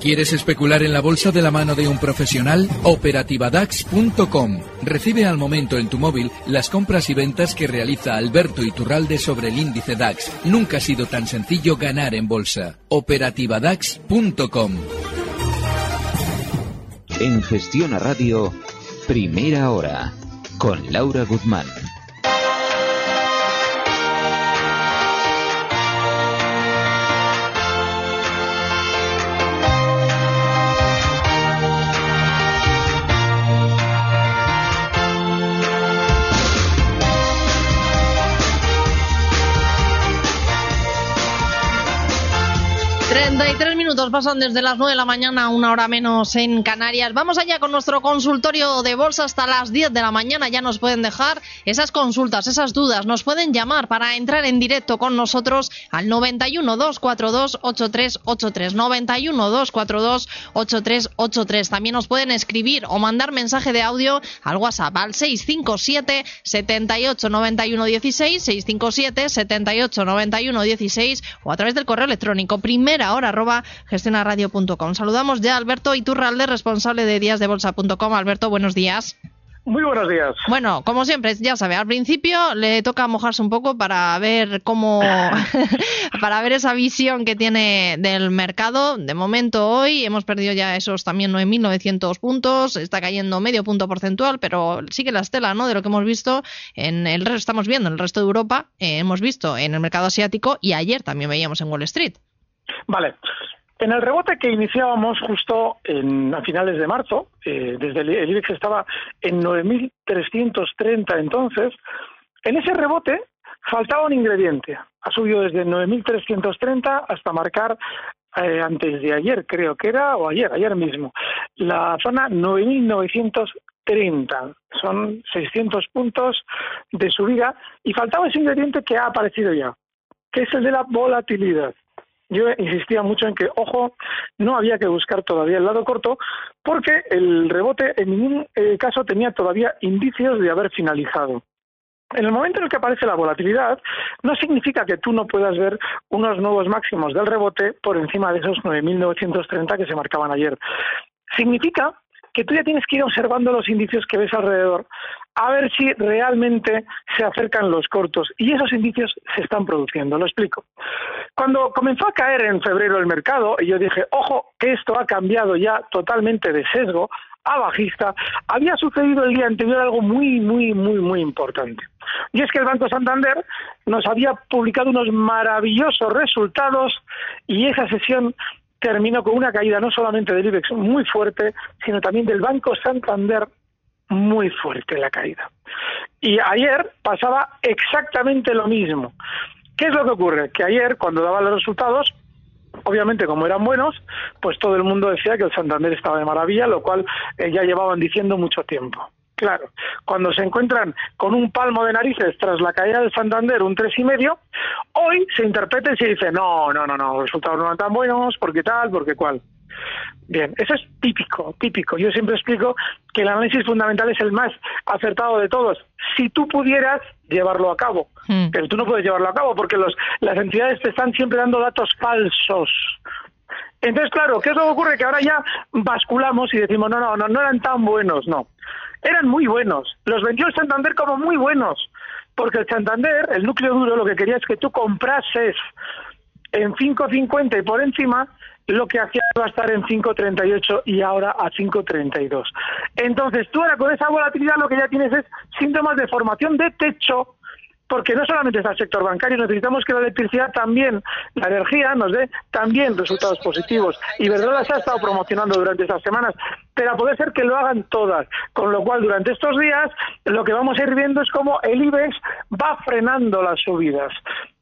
¿Quieres especular en la bolsa de la mano de un profesional? Operativadax.com. Recibe al momento en tu móvil las compras y ventas que realiza Alberto Iturralde sobre el índice DAX. Nunca ha sido tan sencillo ganar en bolsa. Operativadax.com. En Gestión a Radio, Primera Hora, con Laura Guzmán. Pasan desde las 9 de la mañana, una hora menos en Canarias. Vamos allá con nuestro consultorio de bolsa hasta las 10 de la mañana. Ya nos pueden dejar esas consultas, esas dudas. Nos pueden llamar para entrar en directo con nosotros al 91 242 8383. 91 242 8383. También nos pueden escribir o mandar mensaje de audio al WhatsApp al 657 78 91 16, 657 78 91 16 o a través del correo electrónico primera ahora arroba gestionaradio.com. Saludamos ya a Alberto Iturralde, responsable de díasdebolsa.com. Alberto, buenos días. Muy buenos días. Bueno, como siempre, ya sabe, al principio le toca mojarse un poco para ver cómo, para ver esa visión que tiene del mercado. De momento hoy hemos perdido ya esos también 9.900 puntos, está cayendo medio punto porcentual, pero sigue la estela, ¿no? De lo que hemos visto en el resto, estamos viendo en el resto de Europa, eh, hemos visto en el mercado asiático y ayer también veíamos en Wall Street. Vale. En el rebote que iniciábamos justo en, a finales de marzo, eh, desde el, IBEX estaba en 9.330 entonces, en ese rebote faltaba un ingrediente. Ha subido desde 9.330 hasta marcar eh, antes de ayer, creo que era, o ayer, ayer mismo, la zona 9.930. Son 600 puntos de subida y faltaba ese ingrediente que ha aparecido ya, que es el de la volatilidad yo insistía mucho en que, ojo, no había que buscar todavía el lado corto, porque el rebote en ningún eh, caso tenía todavía indicios de haber finalizado. En el momento en el que aparece la volatilidad, no significa que tú no puedas ver unos nuevos máximos del rebote por encima de esos 9.930 que se marcaban ayer. Significa que tú ya tienes que ir observando los indicios que ves alrededor a ver si realmente se acercan los cortos. Y esos indicios se están produciendo. Lo explico. Cuando comenzó a caer en febrero el mercado, y yo dije, ojo, que esto ha cambiado ya totalmente de sesgo a bajista, había sucedido el día anterior algo muy, muy, muy, muy importante. Y es que el Banco Santander nos había publicado unos maravillosos resultados y esa sesión terminó con una caída no solamente del IBEX muy fuerte, sino también del Banco Santander muy fuerte la caída. Y ayer pasaba exactamente lo mismo. ¿Qué es lo que ocurre? Que ayer, cuando daban los resultados, obviamente como eran buenos, pues todo el mundo decía que el Santander estaba de maravilla, lo cual eh, ya llevaban diciendo mucho tiempo. Claro, cuando se encuentran con un palmo de narices tras la caída del Santander, un tres y medio, hoy se interpreta y se dice, no, no, no, no, los resultados no eran tan buenos, porque tal, porque cual. Bien, eso es típico, típico. Yo siempre explico que el análisis fundamental es el más acertado de todos. Si tú pudieras llevarlo a cabo, hmm. pero tú no puedes llevarlo a cabo porque los, las entidades te están siempre dando datos falsos. Entonces, claro, ¿qué es lo que ocurre? Que ahora ya basculamos y decimos, no, no, no, no eran tan buenos, no eran muy buenos. Los vendió el Santander como muy buenos, porque el Santander, el núcleo duro, lo que quería es que tú comprases en 5.50 y por encima lo que hacía va a estar en 5.38 y ahora a 5.32. Entonces tú ahora con esa volatilidad lo que ya tienes es síntomas de formación de techo porque no solamente está el sector bancario, necesitamos que la electricidad también, la energía nos dé también resultados positivos. Y verdad se ha estado promocionando durante estas semanas, pero puede ser que lo hagan todas. Con lo cual, durante estos días, lo que vamos a ir viendo es cómo el IBEX va frenando las subidas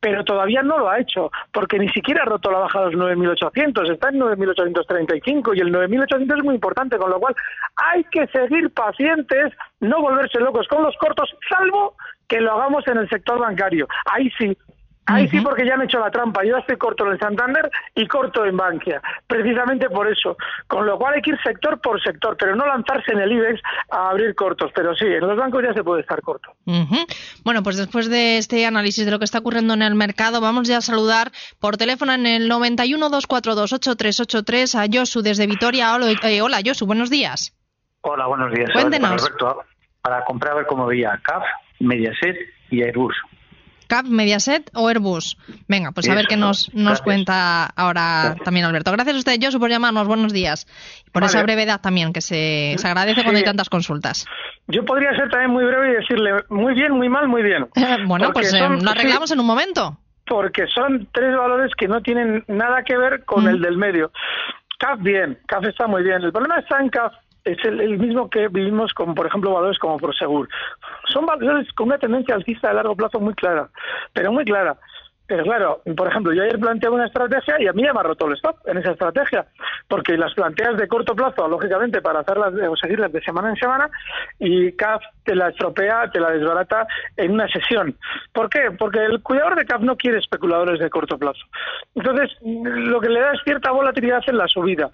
pero todavía no lo ha hecho, porque ni siquiera ha roto la baja de los 9.800, está en 9.835 y el 9.800 es muy importante, con lo cual hay que seguir pacientes, no volverse locos con los cortos, salvo que lo hagamos en el sector bancario. Ahí sí, Ahí sí, porque ya han hecho la trampa. Yo estoy corto en el Santander y corto en Bankia. Precisamente por eso. Con lo cual hay que ir sector por sector, pero no lanzarse en el IBEX a abrir cortos. Pero sí, en los bancos ya se puede estar corto. Bueno, pues después de este análisis de lo que está ocurriendo en el mercado, vamos ya a saludar por teléfono en el 91 242 8383 a Josu desde Vitoria. Hola, eh, hola Josu, buenos días. Hola, buenos días. Cuéntenos. para comprar, a ver cómo veía CAF, Mediaset y Airbus. CAP, Mediaset o Airbus. Venga, pues a ver qué nos, nos cuenta ahora también Alberto. Gracias a usted, Josu, por llamarnos. Buenos días. Por esa brevedad también, que se, agradece cuando hay tantas consultas. Yo podría ser también muy breve y decirle muy bien, muy mal, muy bien. bueno, pues eh, lo arreglamos en un momento. Porque son tres valores que no tienen nada que ver con mm. el del medio. CAF bien, CAF está muy bien. El problema está en CAF es el, mismo que vivimos con, por ejemplo, valores como Prosegur. Son valores con una tendencia alcista de largo plazo muy clara, pero muy clara. Pero claro, por ejemplo, yo ayer planteé una estrategia y a mí ya me ha roto el stop en esa estrategia, porque las planteas de corto plazo, lógicamente, para hacerlas o seguirlas de semana en semana, y CAF te la estropea, te la desbarata en una sesión. ¿Por qué? Porque el cuidador de CAF no quiere especuladores de corto plazo. Entonces, lo que le da es cierta volatilidad en la subida.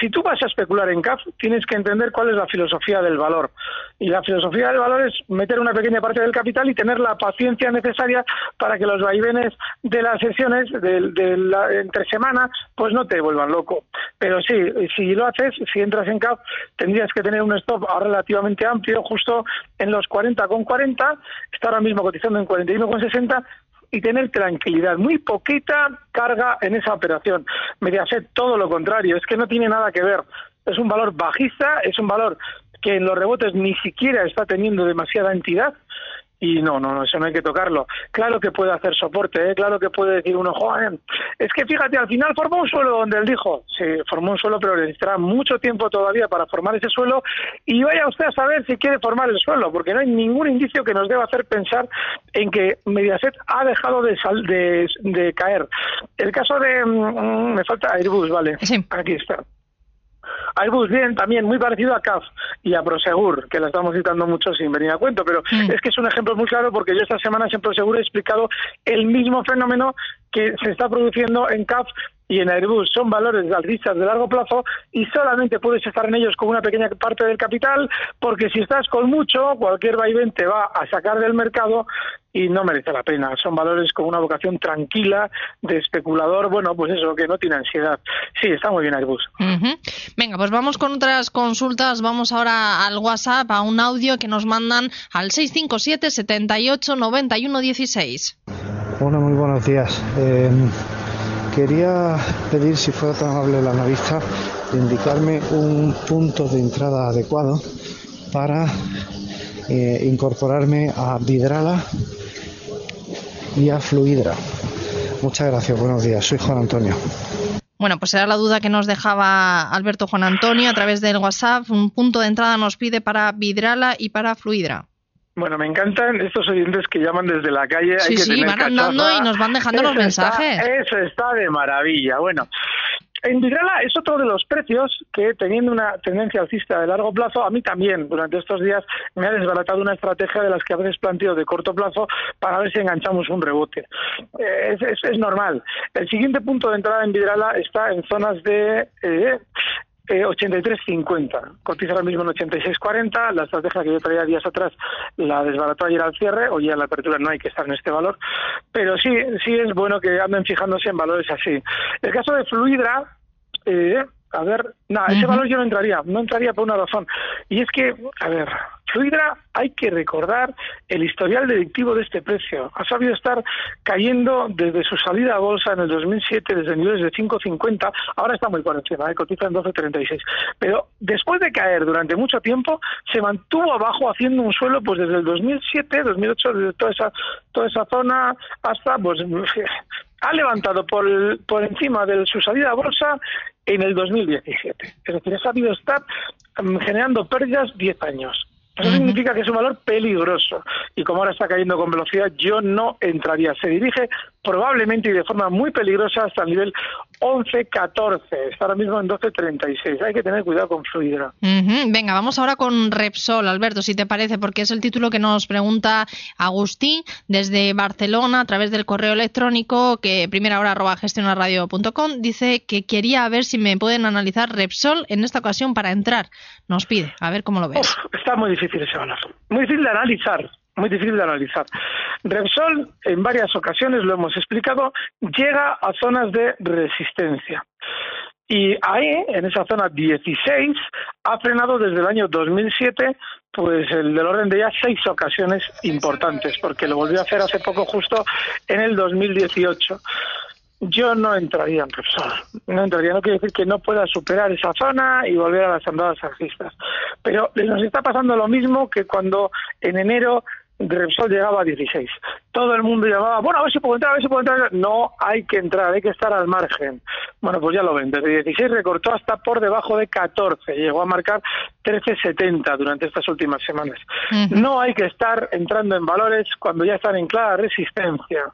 si tú vas a especular en CAF, tienes que entender cuál es la filosofía del valor. Y la filosofía del valor es meter una pequeña parte del capital y tener la paciencia necesaria para que los vaivenes de las sesiones de, la, entre semana, pues no te vuelvan loco. Pero sí, si lo haces, si entras en CAF, tendrías que tener un stop relativamente amplio, justo en los 40 con 40, está ahora mismo cotizando en 41 con 60 y tener tranquilidad, muy poquita carga en esa operación. Mediaset todo lo contrario, es que no tiene nada que ver. Es un valor bajista, es un valor que en los rebotes ni siquiera está teniendo demasiada entidad y no, no, eso no hay que tocarlo. Claro que puede hacer soporte, ¿eh? claro que puede decir uno, joder, es que fíjate, al final formó un suelo donde él dijo, sí, formó un suelo, pero necesitará mucho tiempo todavía para formar ese suelo y vaya usted a saber si quiere formar el suelo, porque no hay ningún indicio que nos deba hacer pensar en que Mediaset ha dejado de, sal, de, de caer. El caso de, mm, me falta Airbus, vale, aquí está. Airbus bien, también muy parecido a CAF y a Prosegur, que la estamos citando mucho sin venir a cuento, pero mm. es que es un ejemplo muy claro porque yo esta semana en Prosegur he explicado el mismo fenómeno que se está produciendo en CAF y en Airbus son valores alcistas de largo plazo y solamente puedes estar en ellos con una pequeña parte del capital porque si estás con mucho, cualquier vaivén te va a sacar del mercado y no merece la pena. Son valores con una vocación tranquila de especulador, bueno, pues eso, que no tiene ansiedad. Sí, está muy bien Airbus. Venga, pues vamos con otras consultas. Vamos ahora al WhatsApp, a un audio que nos mandan al 657 78 91 16. Hola, muy buenos días. Eh, Quería pedir, si fuera tan amable la analista, de indicarme un punto de entrada adecuado para eh, incorporarme a Vidrala y a Fluidra. Muchas gracias, buenos días. Soy Juan Antonio. Bueno, pues era la duda que nos dejaba Alberto Juan Antonio a través del WhatsApp. Un punto de entrada nos pide para Vidrala y para Fluidra. Bueno, me encantan estos oyentes que llaman desde la calle. Sí, sí, van andando y nos van dejando los mensajes. eso está de maravilla. Bueno, en Vidrala es otro de los precios que, teniendo una tendencia alcista de largo plazo, a mí también durante estos días me ha desbaratado una estrategia de las que a veces planteo de corto plazo para ver si enganchamos un rebote. Eh, es, normal. El siguiente punto de entrada en Vidrala está en zonas de eh, 83.50. Eh, Cotiza ahora mismo en 86.40. La estrategia que yo traía días atrás la desbarató ayer al cierre. Hoy en la apertura no hay que estar en este valor. Pero sí, sí es bueno que anden fijándose en valores así. El caso de Fluidra, eh, a ver, nada, ese valor yo no entraría, no entraría por una razón. Y es que, a ver, Fluidra, hay que recordar el historial delictivo de este precio. Ha sabido estar cayendo desde su salida a bolsa en el 2007 desde niveles de 5,50, ahora está muy por encima, ¿eh? cotiza en 12,36. Pero después de caer durante mucho tiempo, se mantuvo abajo haciendo un suelo pues desde el 2007, 2008, desde toda esa, toda esa zona hasta pues ha levantado por, por encima de su salida a bolsa en el 2017. Es decir, ha sabido estar mm, generando pérdidas 10 años. Eso significa que es un valor peligroso y como ahora está cayendo con velocidad, yo no entraría. Se dirige probablemente y de forma muy peligrosa hasta el nivel 11-14. Está ahora mismo en 12-36. Hay que tener cuidado con Fluidra. Venga, vamos ahora con Repsol, Alberto, si te parece, porque es el título que nos pregunta Agustín desde Barcelona a través del correo electrónico que primera hora arroba gestionarradio.com dice que quería ver si me pueden analizar Repsol en esta ocasión para entrar. Nos pide, a ver cómo lo ves. está muy difícil ese valor. Muy difícil de analizar muy difícil de analizar. Repsol, en varias ocasiones lo hemos explicado, llega a zonas de resistencia. Y ahí, en esa zona 16, ha frenado desde el año 2007, pues el del orden de ya seis ocasiones importantes, porque lo volvió a hacer hace poco, justo en el 2018. Yo no entraría en Repsol. No entraría. No quiere decir que no pueda superar esa zona y volver a las andadas alcistas. Pero nos está pasando lo mismo que cuando en enero Repsol llegaba a 16. Todo el mundo llamaba, bueno, a ver si puedo entrar, a ver si puedo entrar. No hay que entrar, hay que estar al margen. Bueno, pues ya lo ven, desde 16 recortó hasta por debajo de 14. Llegó a marcar 13,70 durante estas últimas semanas. No hay que estar entrando en valores cuando ya están en clara resistencia.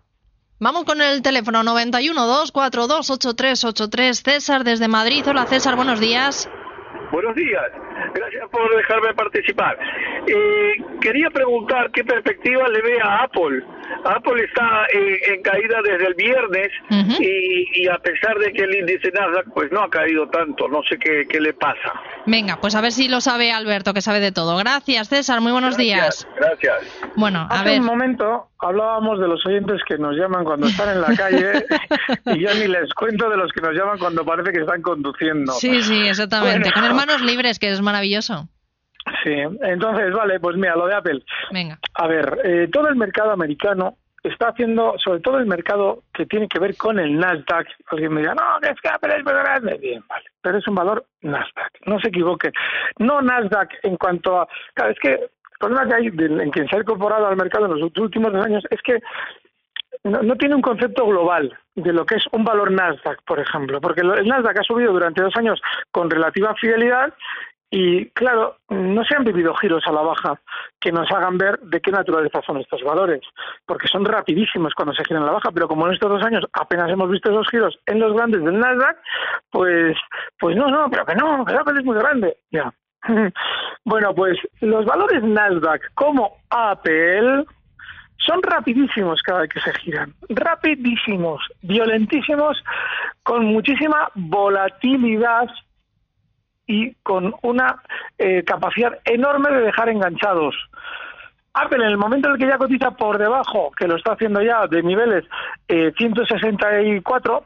Vamos con el teléfono 91 242 8383 César desde Madrid. Hola César, buenos días. Buenos días, gracias por dejarme participar. Eh, quería preguntar qué perspectiva le ve a Apple. Apple está en, caída desde el viernes y, a pesar de que el índice Nasdaq pues no ha caído tanto, no sé qué, qué le pasa. Venga, pues a ver si lo sabe Alberto, que sabe de todo. Gracias César, muy buenos días. Gracias. Bueno, a Hace ver. un momento hablábamos de los oyentes que nos llaman cuando están en la calle y yo ni les cuento de los que nos llaman cuando parece que están conduciendo. Sí, sí, exactamente. Con hermanos libres, que es maravilloso. Sí, entonces, vale, pues mira, lo de Apple. Venga. A ver, eh, todo el mercado americano está haciendo, sobre todo el mercado que tiene que ver con el Nasdaq. Alguien me dirá, no, que es que Apple es muy grande. Bien, vale, pero es un valor Nasdaq, no se equivoque. No Nasdaq en cuanto a... Claro, es que el problema que hay en quien se ha incorporado al mercado en los últimos dos años es que no, no, tiene un concepto global de lo que es un valor Nasdaq, por ejemplo, porque el Nasdaq ha subido durante dos años con relativa fidelidad y claro, no se han vivido giros a la baja que nos hagan ver de qué naturaleza son estos valores, porque son rapidísimos cuando se giran a la baja, pero como en estos dos años apenas hemos visto esos giros en los grandes del Nasdaq, pues, pues no, no, pero que no, que Apple es muy grande. Ya. Bueno, pues los valores Nasdaq como Apple son rapidísimos cada vez que se giran, rapidísimos, violentísimos, con muchísima volatilidad y con una eh, capacidad enorme de dejar enganchados. Apple, en el momento en el que ya cotiza por debajo, que lo está haciendo ya de niveles eh, 164,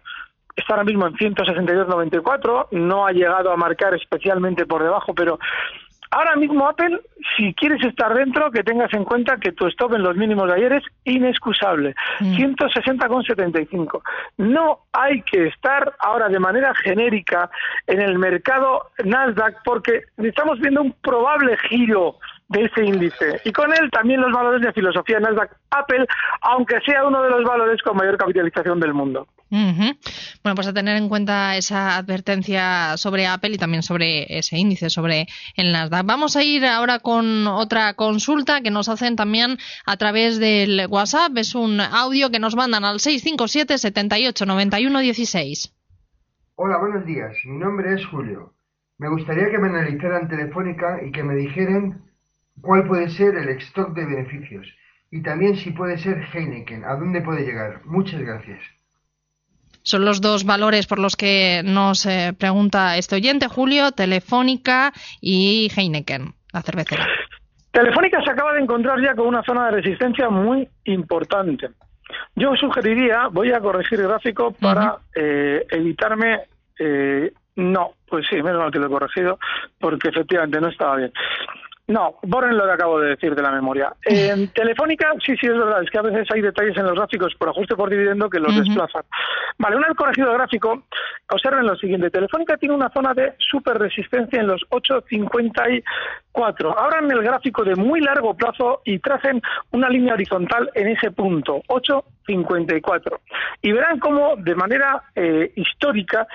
está ahora mismo en 162.94, no ha llegado a marcar especialmente por debajo, pero Ahora mismo Apple, si quieres estar dentro, que tengas en cuenta que tu stop en los mínimos de ayer es inexcusable, mm. 160,75. No hay que estar ahora de manera genérica en el mercado Nasdaq porque estamos viendo un probable giro de ese índice. Y con él también los valores de filosofía Nasdaq Apple, aunque sea uno de los valores con mayor capitalización del mundo. Bueno, pues a tener en cuenta esa advertencia sobre Apple y también sobre ese índice, sobre el Nasdaq. Vamos a ir ahora con otra consulta que nos hacen también a través del WhatsApp. Es un audio que nos mandan al 657 78 91 16. Hola, buenos días. Mi nombre es Julio. Me gustaría que me analizaran Telefónica y que me dijeran cuál puede ser el stock de beneficios y también si puede ser Heineken, a dónde puede llegar. Muchas gracias. Son los dos valores por los que nos eh, pregunta este oyente, Julio, Telefónica y Heineken, la cervecera. Telefónica se acaba de encontrar ya con una zona de resistencia muy importante. Yo sugeriría, voy a corregir el gráfico para eh, evitarme. Eh, no, pues sí, menos mal que lo he corregido, porque efectivamente no estaba bien. No, borren lo que acabo de decir de la memoria. En Telefónica, sí, sí, es verdad, es que a veces hay detalles en los gráficos por ajuste por dividendo que los desplazan. Vale, una vez corregido el gráfico, observen lo siguiente. Telefónica tiene una zona de super resistencia en los 8.54. Abran el gráfico de muy largo plazo y tracen una línea horizontal en ese punto, 8.54. Y verán cómo, de manera eh, histórica,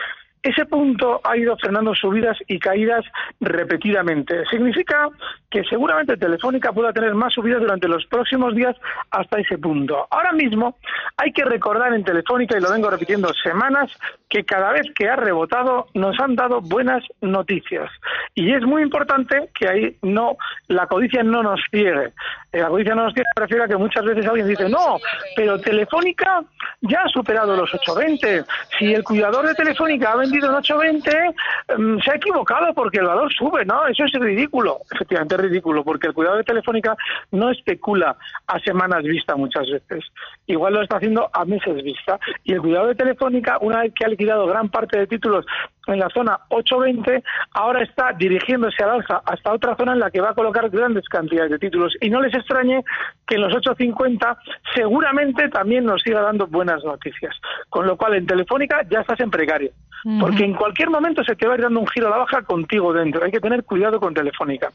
ese punto ha ido frenando subidas y caídas repetidamente. Significa que seguramente Telefónica pueda tener más subidas durante los próximos días hasta ese punto. Ahora mismo hay que recordar en Telefónica, y lo vengo repitiendo semanas, que cada vez que ha rebotado nos han dado buenas noticias. Y es muy importante que ahí no, la codicia no nos ciegue. La codicia no nos refiere a que muchas veces alguien dice, no, pero Telefónica ya ha superado los 820. Si el cuidador de Telefónica ha vendido en 8.20 em, se ha equivocado porque el valor sube, ¿no? Eso es ridículo, efectivamente es ridículo, porque el cuidado de Telefónica no especula a semanas vista muchas veces. Igual lo está haciendo a meses vista. Y el cuidado de Telefónica, una vez que ha liquidado gran parte de títulos en la zona 820, ahora está dirigiéndose al alza hasta otra zona en la que va a colocar grandes cantidades de títulos. Y no les extrañe que en los 850 seguramente también nos siga dando buenas noticias. Con lo cual, en Telefónica ya estás en precario. Porque en cualquier momento se te va a ir dando un giro a la baja contigo dentro. Hay que tener cuidado con Telefónica.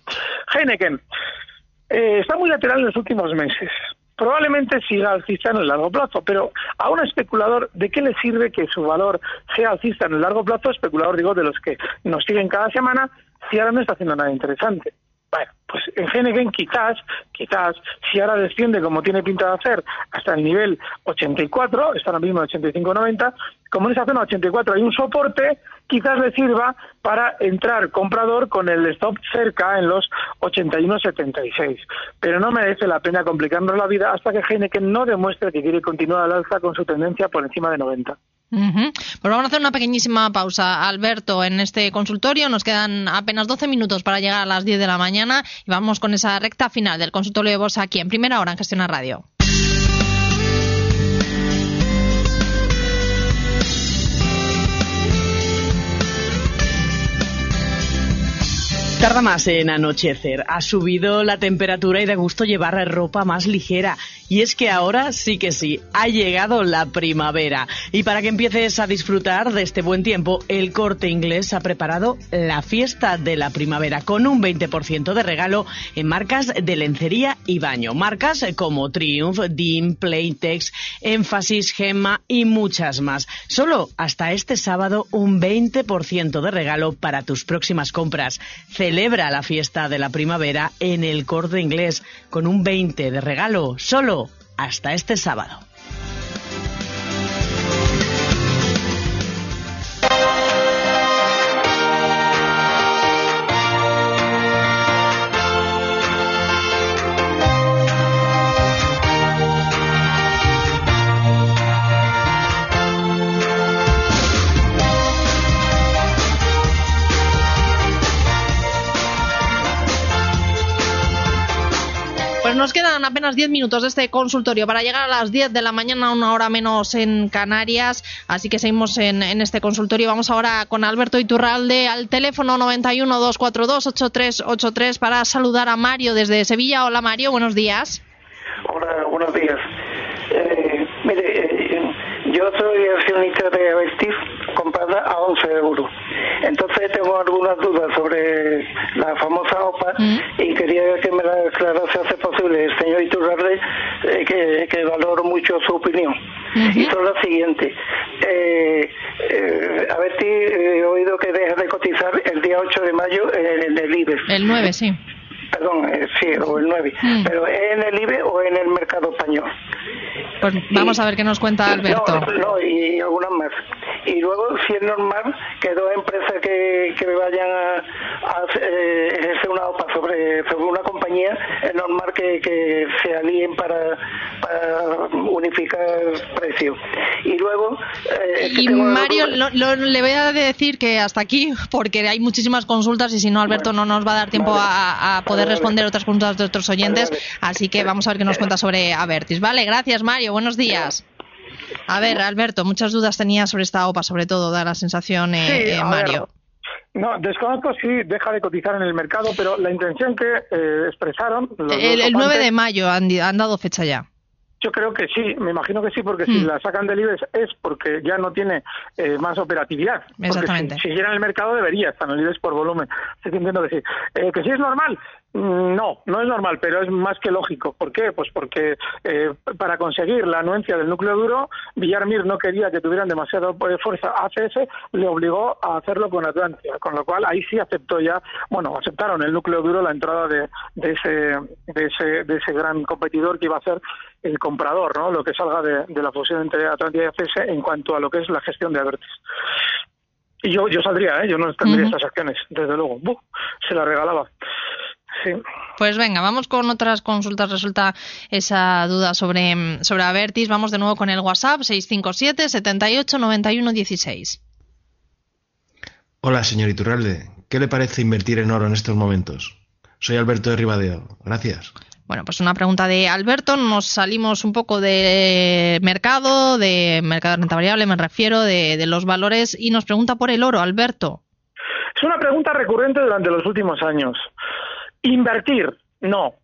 Heineken eh, está muy lateral en los últimos meses probablemente siga alcista en el largo plazo, pero a un especulador, ¿de qué le sirve que su valor sea alcista en el largo plazo? Especulador, digo, de los que nos siguen cada semana, si ahora no está haciendo nada interesante. Bueno, pues en Heineken quizás, quizás, si ahora desciende como tiene pinta de hacer hasta el nivel 84, está ahora mismo en 85-90, como en esa zona 84 hay un soporte, quizás le sirva para entrar comprador con el stop cerca en los 81-76. Pero no merece la pena complicarnos la vida hasta que Heineken no demuestre que quiere continuar al alza con su tendencia por encima de 90. Pues vamos a hacer una pequeñísima pausa, Alberto, en este consultorio. Nos quedan apenas 12 minutos para llegar a las 10 de la mañana y vamos con esa recta final del consultorio de bolsa aquí en primera hora en Gestiona Radio. Tarda más en anochecer. Ha subido la temperatura y da gusto llevar ropa más ligera. Y es que ahora sí que sí, ha llegado la primavera. Y para que empieces a disfrutar de este buen tiempo, el corte inglés ha preparado la fiesta de la primavera con un 20% de regalo en marcas de lencería y baño. Marcas como Triumph, Dean, Playtex, Énfasis, Gemma y muchas más. Solo hasta este sábado un 20% de regalo para tus próximas compras celebra la fiesta de la primavera en el corte inglés con un 20 de regalo solo hasta este sábado. Apenas 10 minutos de este consultorio para llegar a las 10 de la mañana, una hora menos en Canarias. Así que seguimos en, este consultorio. Vamos ahora con Alberto Iturralde al teléfono 91 242 8383 para saludar a Mario desde Sevilla. Hola Mario, buenos días. Hola, buenos días. Eh, mire, eh, yo soy accionista de Avertis comprada a 11 euros. Entonces tengo algunas dudas sobre la famosa OPA mm. y quería que me la aclarase hace posible el señor Iturralde, eh, que, que, valoro mucho su opinión. Y son las siguientes. Eh, eh, a ver si he oído que deja de cotizar el día 8 de mayo en el IBEX. El 9, sí perdón, eh, sí, o el 9, mm. pero ¿es en el IBE o en el mercado español? Pues vamos a ver qué nos cuenta Alberto. No, y algunas más. Y luego, si es normal que dos empresas que, que vayan a, eh, ejercer una OPA sobre, sobre una compañía, es normal que, que se alíen para, para unificar precios. Y luego... Eh, y Mario, le voy a decir que hasta aquí, porque hay muchísimas consultas y si no, Alberto no nos va a dar tiempo a, poder responder otras preguntas de otros oyentes. Así que vamos a ver qué nos cuenta sobre Avertis. Vale, gracias Mario, buenos días. A ver, Alberto, muchas dudas tenía sobre esta OPA, sobre todo, da la sensación, eh, eh Mario. No, desconozco si deja de cotizar en el mercado, pero la intención que eh, expresaron... Los el, dos el 9 ocupantes- de mayo han, han dado fecha ya. Yo creo que sí, me imagino que sí, porque si Mm. la sacan del IBEX es porque ya no tiene eh, más operatividad. Porque Exactamente. Si, si siguiera en el mercado debería estar en el IBEX por volumen. Así que entiendo que sí. Eh, ¿Que sí es normal? Mm, No, no es normal, pero es más que lógico. ¿Por qué? Pues porque eh, para conseguir la anuencia del núcleo duro, Villarmir no quería que tuvieran demasiada eh, fuerza ACS, le obligó a hacerlo con Atlantia, con lo cual ahí sí aceptó ya, bueno, aceptaron el núcleo duro la entrada de, de ese, de ese de ese gran competidor que iba a ser el comprador, ¿no? Lo que salga de, de la fusión entre Atlantia y ACS en cuanto a lo que es la gestión de Avertis. Y yo, yo saldría, ¿eh? Yo no tendría Ujú. estas acciones, desde luego. Se la regalaba. Sí. Pues venga, vamos con otras consultas. Resulta esa duda sobre, sobre Avertis. Vamos de nuevo con el WhatsApp 657 78 91 16. Hola, señor Iturralde. ¿Qué le parece invertir en oro en estos momentos? Soy Alberto de Ribadeo. Gracias. Bueno, pues una pregunta de Alberto. Nos salimos un poco de mercado, de mercado de renta variable, me refiero, de, de los valores, y nos pregunta por el oro, Alberto. Es una pregunta recurrente durante los últimos años. Invertir, no.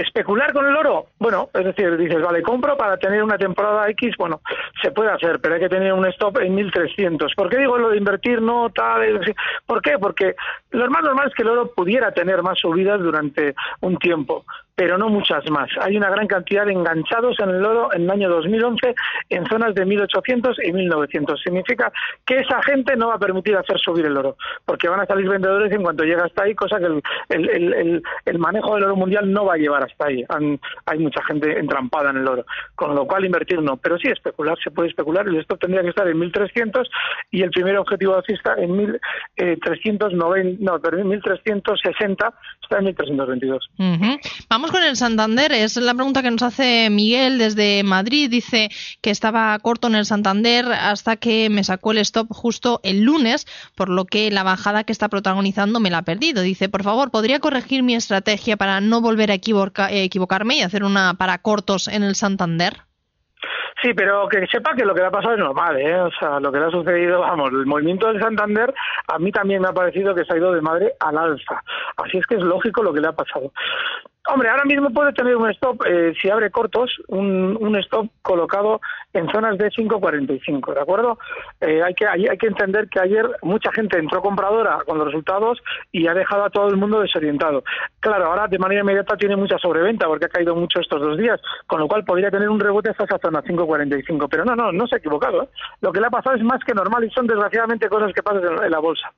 Especular con el oro, bueno, es decir, dices, vale, compro para tener una temporada X, bueno, se puede hacer, pero hay que tener un stop en 1300. ¿Por qué digo lo de invertir no tal? ¿Por qué? Porque lo más normal es que el oro pudiera tener más subidas durante un tiempo, pero no muchas más. Hay una gran cantidad de enganchados en el oro en el año 2011 en zonas de 1800 y 1900. Significa que esa gente no va a permitir hacer subir el oro, porque van a salir vendedores en cuanto llega hasta ahí, cosa que el, el- el- el- manejo del oro mundial no va a llevar hasta ahí. Hay mucha gente entrampada en el oro, con lo cual invertir no. Pero sí especular, se puede especular. El stop tendría que estar en 1300 y el primer objetivo alcista en 1390, no, perdón, 1360 está en 1322. Ujú. Vamos con el Santander. Es la pregunta que nos hace Miguel desde Madrid. Dice que estaba corto en el Santander hasta que me sacó el stop justo el lunes, por lo que la bajada que está protagonizando me la ha perdido. Dice, por favor, ¿podría corregir mi estrategia para no volver a equivoca- eh, equivocarme y hacer una para cortos en el Santander? Sí, pero que sepa que lo que le ha pasado es normal, ¿eh? O sea, lo que le ha sucedido, vamos, el movimiento del Santander a mí también me ha parecido que se ha ido de madre al alza. Así es que es lógico lo que le ha pasado. Hombre, ahora mismo puede tener un stop, eh, si abre cortos, un, stop colocado en zonas de 5.45, ¿de acuerdo? Eh, hay, que, hay, hay que entender que ayer mucha gente entró compradora con los resultados y ha dejado a todo el mundo desorientado. Claro, ahora de manera inmediata tiene mucha sobreventa porque ha caído mucho estos dos días, con lo cual podría tener un rebote hasta esa zona 5.45. Pero no, no, no se ha equivocado. ¿eh? Lo que le ha pasado es más que normal y son desgraciadamente cosas que pasan en, la bolsa.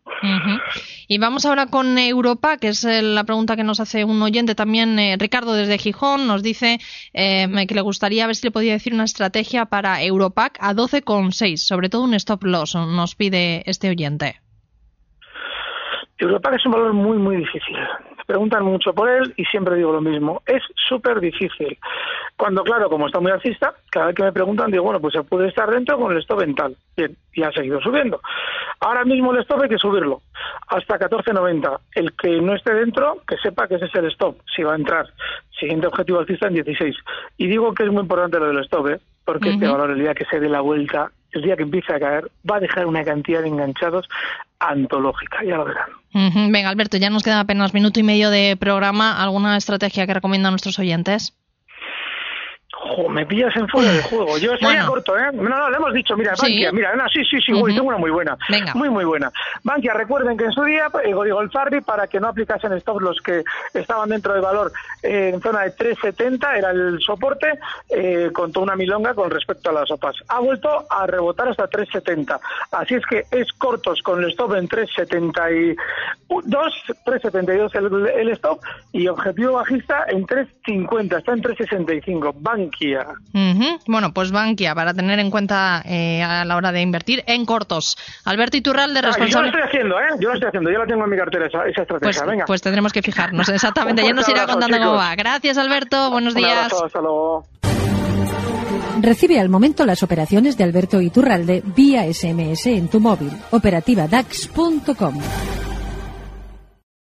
Y vamos ahora con Europa, que es eh, la pregunta que nos hace un oyente también, eh, Ricardo desde Gijón, nos dice eh, que le gustaría ver si le podía decir una estrategia para Europac a 12,6, sobre todo un stop loss, nos pide este oyente. Europa es un valor muy, muy difícil. Preguntan mucho por él y siempre digo lo mismo. Es súper difícil. Cuando, claro, como está muy alcista, cada vez que me preguntan, digo, bueno, pues se puede estar dentro con el stop en tal. Bien, y ha seguido subiendo. Ahora mismo el stop hay que subirlo hasta 14.90. El que no esté dentro, que sepa que ese es el stop, si va a entrar. Siguiente objetivo alcista en 16. Y digo que es muy importante lo del stop, ¿eh? porque este valor, el día que se dé la vuelta, el día que empiece a caer, va a dejar una cantidad de enganchados antológica, ya lo verán. Ujú. Venga, Alberto, ya nos queda apenas minuto y medio de programa. ¿Alguna estrategia que recomiendan nuestros oyentes? Jo, me pillas en fuera de juego. Yo Bueno. corto, ¿eh? No, no, le hemos dicho, mira, Sí. Bankia, mira, no, sí, sí, sí, tengo una muy buena. Venga. Muy, muy buena. Bankia, recuerden que en su día, eh, digo, el Farri, para que no aplicasen stop los que estaban dentro del valor eh, en zona de 3,70, era el soporte, eh, contó una milonga con respecto a las sopas. Ha vuelto a rebotar hasta 3,70. Así es que es cortos con el stop en 3,72, 3,72 el, el stop, y objetivo bajista en 3,50, está en 3,65. Bankia. Ujú. Bueno, pues Bankia, para tener en cuenta eh, a la hora de invertir en cortos. Alberto Iturralde, Ah, yo lo responsable. estoy haciendo, ¿eh? Yo lo estoy haciendo, yo la tengo en mi cartera esa, esa estrategia. Pues, Venga. pues tendremos que fijarnos, exactamente. Un Ya nos irá abrazo, contando cómo va. Gracias, Alberto. Buenos Un días. abrazo, hasta luego. Recibe al momento las operaciones de Alberto Iturralde vía SMS en tu móvil. Operativa DAX.com.